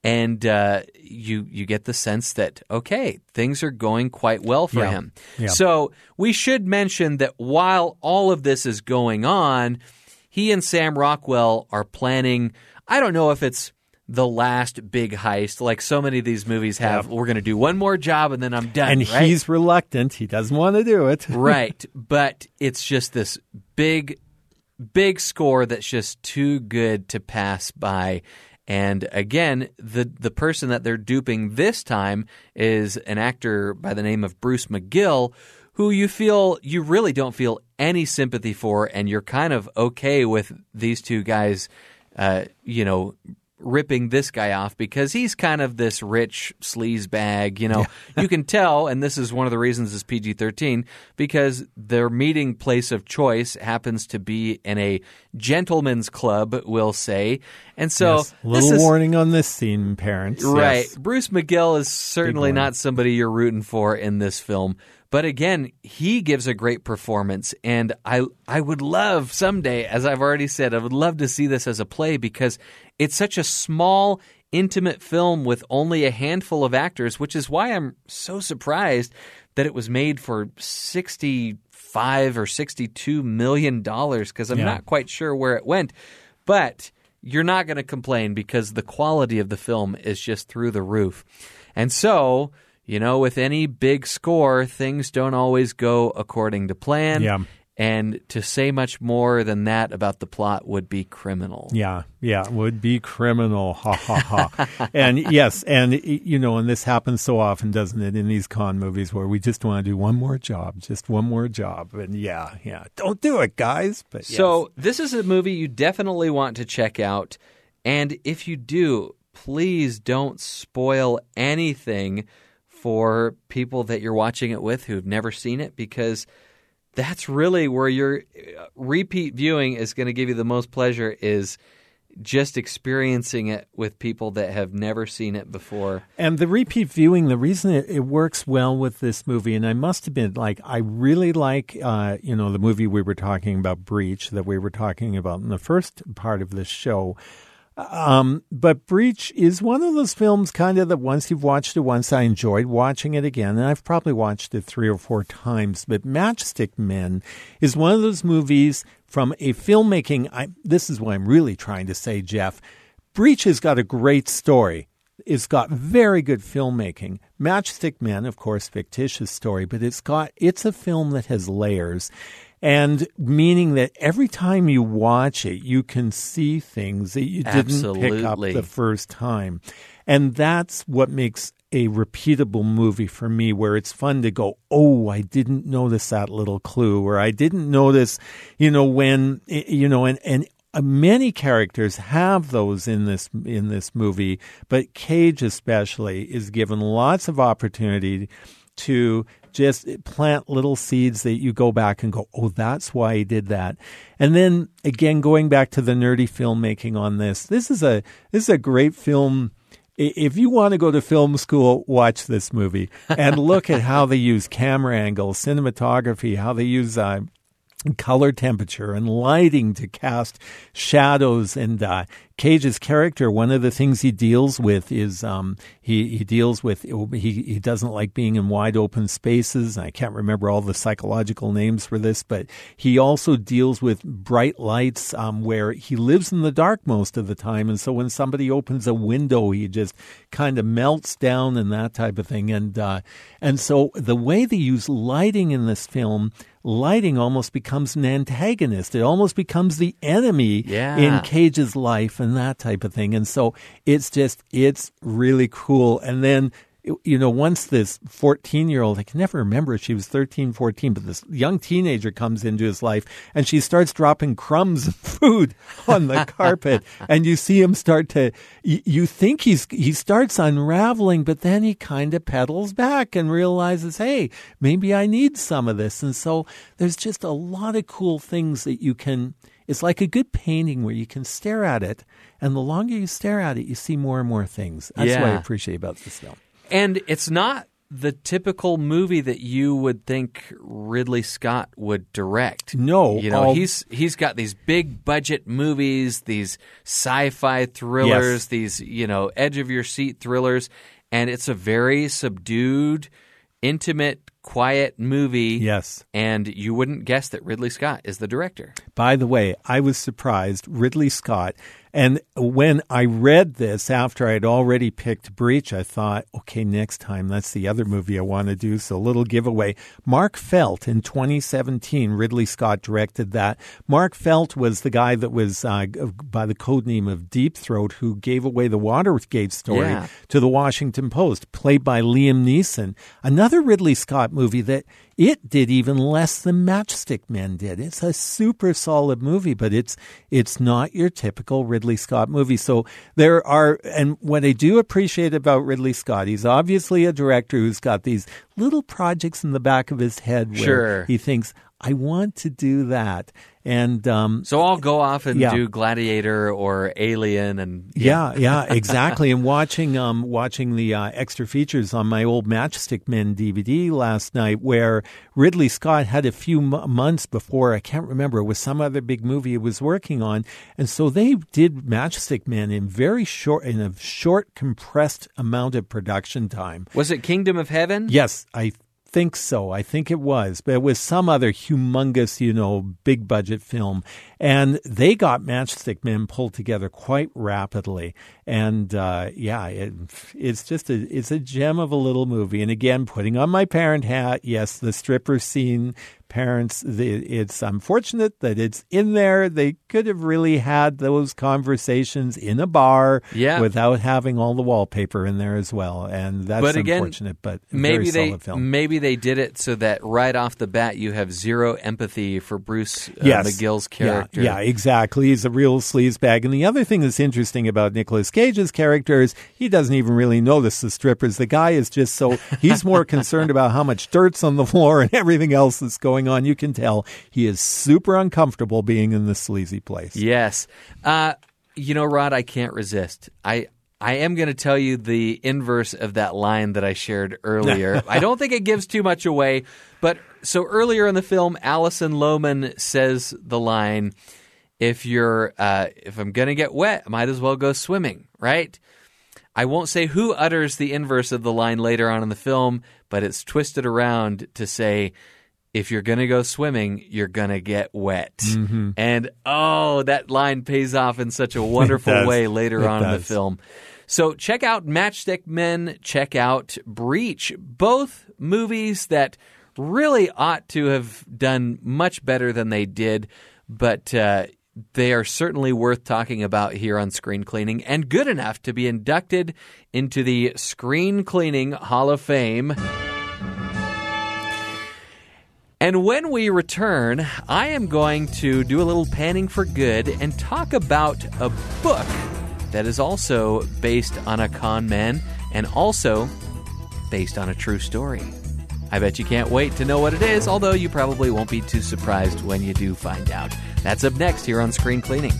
and uh, you you get the sense that okay things are going quite well for Yeah. him Yeah. so we should mention that while all of this is going on he and Sam Rockwell are planning I don't know if it's the last big heist. Like so many of these movies have we're going to do one more job and then I'm done and right? he's reluctant. He doesn't want to do it. Right. But it's just this big big score that's just too good to pass by. And again, the the person that they're duping this time is an actor by the name of Bruce McGill, who you feel you really don't feel any sympathy for, and you're kind of okay with these two guys, uh, you know, ripping this guy off because he's kind of this rich sleaze bag. You know, you can tell, and this is one of the reasons it's PG 13 because their meeting place of choice happens to be in a gentleman's club, we'll say. And so, yes. little this is, warning on this scene, parents. Right. Yes. Bruce McGill is certainly not somebody you're rooting for in this film. But again, he gives a great performance, and I I would love someday, as I've already said, I would love to see this as a play because it's such a small, intimate film with only a handful of actors, which is why I'm so surprised that it was made for sixty five or sixty two million dollars because I'm Yeah. not quite sure where it went, but you're not going to complain because the quality of the film is just through the roof. And so, you know, with any big score, things don't always go according to plan. Yeah. And to say much more than that about the plot would be criminal. Yeah, yeah, would be criminal. Ha ha ha. and yes, and you know, and this happens so often, doesn't it, in these con movies where we just want to do one more job, just one more job, and yeah, yeah, don't do it, guys. But yes. So, this is a movie you definitely want to check out. And if you do, please don't spoil anything for people that you're watching it with who've never seen it because that's really where your uh, repeat viewing is going to give you the most pleasure is just experiencing it with people that have never seen it before. And the repeat viewing, the reason it, it works well with this movie, and I must admit, like, I really like, uh, you know, the movie we were talking about, Breach, that we were talking about in the first part of this show. Um, but Breach is one of those films, kind of that once you've watched it once, I enjoyed watching it again, and I've probably watched it three or four times. But Matchstick Men is one of those movies from a filmmaking. I, this is what I'm really trying to say, Jeff. Breach has got a great story. It's got very good filmmaking. Matchstick Men, of course, fictitious story, but it's got it's a film that has layers. And meaning that every time you watch it, you can see things that you didn't pick up the first time. And that's what makes a repeatable movie for me, where it's fun to go, oh, I didn't notice that little clue, or I didn't notice, you know, when, you know, and, and uh, many characters have those in this in this movie, but Cage especially is given lots of opportunity to just plant little seeds that you go back and go, oh, that's why he did that. And then again, going back to the nerdy filmmaking on this, this is a this is a great film. If you want to go to film school, watch this movie and look at how they use camera angles, cinematography, how they use uh, color temperature and lighting to cast shadows and uh, Cage's character one of the things he deals with is um, he he deals with he he doesn't like being in wide open spaces I can't remember all the psychological names for this but he also deals with bright lights um, where he lives in the dark most of the time and so when somebody opens a window he just kind of melts down and that type of thing and uh, and so the way they use lighting in this film lighting almost becomes an antagonist. It almost becomes the enemy Yeah. in Cage's life and that type of thing. And so it's just, it's really cool. And then, you know, once this 14 year old, I can never remember if she was 13, 14, but this young teenager comes into his life and she starts dropping crumbs of food on the carpet. And you see him start to, you think he's, he starts unraveling, but then he kind of pedals back and realizes, hey, maybe I need some of this. And so there's just a lot of cool things that you can, it's like a good painting where you can stare at it. And the longer you stare at it, you see more and more things. That's what I appreciate about this film. And it's not the typical movie that you would think Ridley Scott would direct. No, you know all- he's he's got these big budget movies, these sci-fi thrillers, Yes. these you know edge of your seat thrillers, and it's a very subdued, intimate, quiet movie. Yes. and you wouldn't guess that Ridley Scott is the director. By the way, I was surprised. Ridley Scott, And when I read this after I'd already picked Breach, I thought, okay, next time that's the other movie I want to do. So, little giveaway. Mark Felt in 2017, Ridley Scott directed that. Mark Felt was the guy that was uh, by the code name of Deep Throat who gave away the Watergate story Yeah. to the Washington Post, played by Liam Neeson. Another Ridley Scott movie that it did even less than Matchstick Men did. It's a super solid movie, but it's it's not your typical Ridley Scott movie. So there are, and what I do appreciate about Ridley Scott, he's obviously a director who's got these little projects in the back of his head where Sure. he thinks, I want to do that. And um, So I'll go off and Yeah. do Gladiator or Alien, and Yeah, yeah, exactly. and watching um watching the uh, extra features on my old Matchstick Men DVD last night, where Ridley Scott had a few m- months before I can't remember it was some other big movie he was working on, and so they did Matchstick Men in very short in a short compressed amount of production time. was it Kingdom of Heaven? Yes, I think so. I think it was, but it was some other humongous, you know, big budget film. And they got Matchstick Men pulled together quite rapidly. And uh, yeah, it, it's just a it's a gem of a little movie. And again, putting on my parent hat, yes, the stripper scene. Parents, it's unfortunate that it's in there. They could have really had those conversations in a bar Yeah. without having all the wallpaper in there as well. And that's But again, unfortunate, but maybe very they maybe they did it so that right off the bat you have zero empathy for Bruce uh, yes. McGill's Yeah, character. Yeah, exactly. He's a real sleazebag. And the other thing that's interesting about Nicolas Cage's character is he doesn't even really notice the strippers. The guy is just so he's more concerned about how much dirt's on the floor and everything else that's going on. You can tell he is super uncomfortable being in this sleazy place. Yes. Uh, you know, Rod, I can't resist. I I am going to tell you the inverse of that line that I shared earlier. I don't think it gives too much away, but so earlier in the film, Alison Lohman says the line, "If you're uh, if I'm going to get wet, I might as well go swimming." Right? I won't say who utters the inverse of the line later on in the film, but it's twisted around to say, if you're going to go swimming, you're going to get wet. Mm-hmm. And oh, that line pays off in such a wonderful way later It on in the film. So check out Matchstick Men, check out Breach, both movies that really ought to have done much better than they did, but uh, they are certainly worth talking about here on Screen Cleaning and good enough to be inducted into the Screen Cleaning Hall of Fame. And when we return, I am going to do a little panning for good and talk about a book that is also based on a con man and also based on a true story. I bet you can't wait to know what it is, although you probably won't be too surprised when you do find out. That's up next here on Screen Cleaning.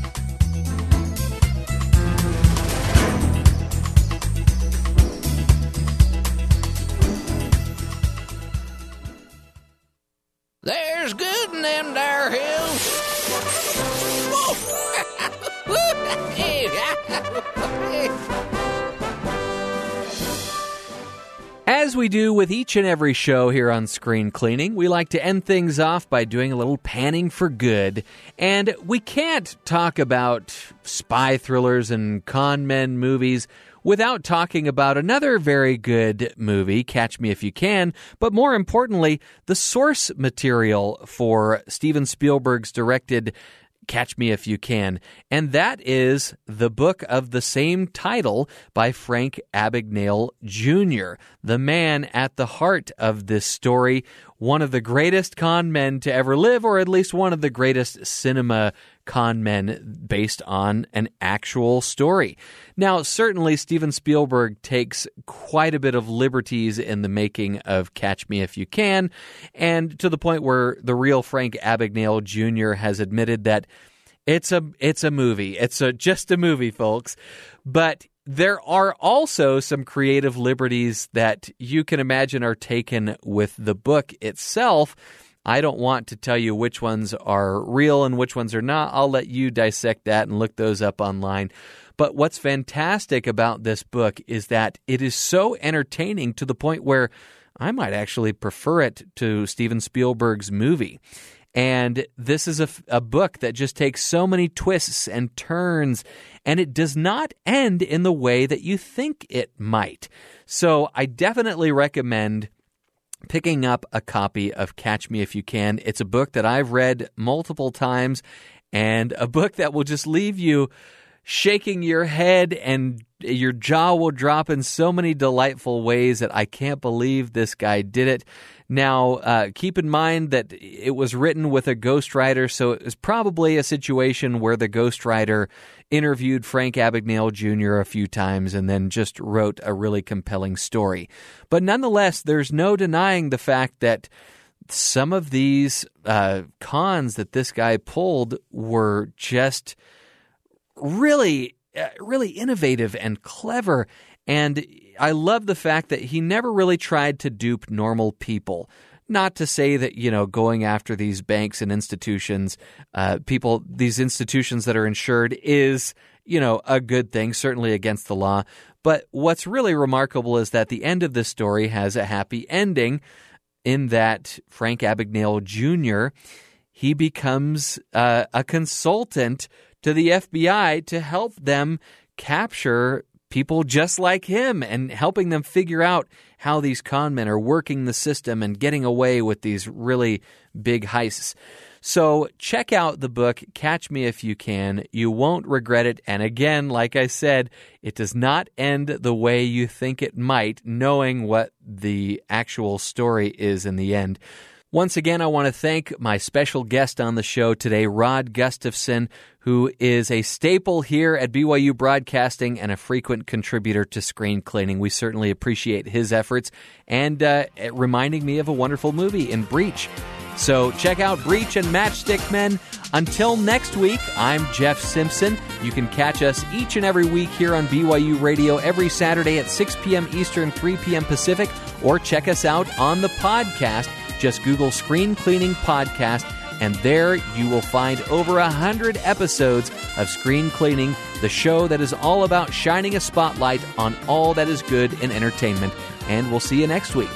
We do with each and every show here on Screen Cleaning, we like to end things off by doing a little panning for good. And we can't talk about spy thrillers and con men movies without talking about another very good movie, Catch Me If You Can, but more importantly, the source material for Steven Spielberg's directed Catch Me If You Can. And that is the book of the same title by Frank Abagnale Jr., the man at the heart of this story, one of the greatest con men to ever live, or at least one of the greatest cinema con men based on an actual story. Now, certainly Steven Spielberg takes quite a bit of liberties in the making of Catch Me If You Can, and to the point where the real Frank Abagnale Jr. has admitted that it's a it's a movie. It's a just a movie, folks. But there are also some creative liberties that you can imagine are taken with the book itself. I don't want to tell you which ones are real and which ones are not. I'll let you dissect that and look those up online. But what's fantastic about this book is that it is so entertaining to the point where I might actually prefer it to Steven Spielberg's movie. And this is a, a book that just takes so many twists and turns, and it does not end in the way that you think it might. So I definitely recommend picking up a copy of Catch Me If You Can. It's a book that I've read multiple times and a book that will just leave you shaking your head and your jaw will drop in so many delightful ways that I can't believe this guy did it. Now, uh, keep in mind that it was written with a ghostwriter, so it was probably a situation where the ghostwriter interviewed Frank Abagnale Jr. a few times and then just wrote a really compelling story. But nonetheless, there's no denying the fact that some of these uh, cons that this guy pulled were just really, really innovative and clever. And I love the fact that he never really tried to dupe normal people. Not to say that, you know, going after these banks and institutions, uh, people, these institutions that are insured is, you know, a good thing, certainly against the law. But what's really remarkable is that the end of this story has a happy ending in that Frank Abagnale Jr. he becomes uh, a consultant to the FBI to help them capture people just like him and helping them figure out how these con men are working the system and getting away with these really big heists. So check out the book, Catch Me If You Can. You won't regret it. And again, like I said, it does not end the way you think it might, knowing what the actual story is in the end. Once again, I want to thank my special guest on the show today, Rod Gustafson, who is a staple here at BYU Broadcasting and a frequent contributor to Screen Cleaning. We certainly appreciate his efforts and uh, reminding me of a wonderful movie in Breach. So check out Breach and Matchstick Men. Until next week, I'm Jeff Simpson. You can catch us each and every week here on BYU Radio every Saturday at 6 p.m. Eastern, 3 p.m. Pacific, or check us out on the podcast just Google Screen Cleaning Podcast, and there you will find over a hundred episodes of Screen Cleaning, the show that is all about shining a spotlight on all that is good in entertainment. And we'll see you next week.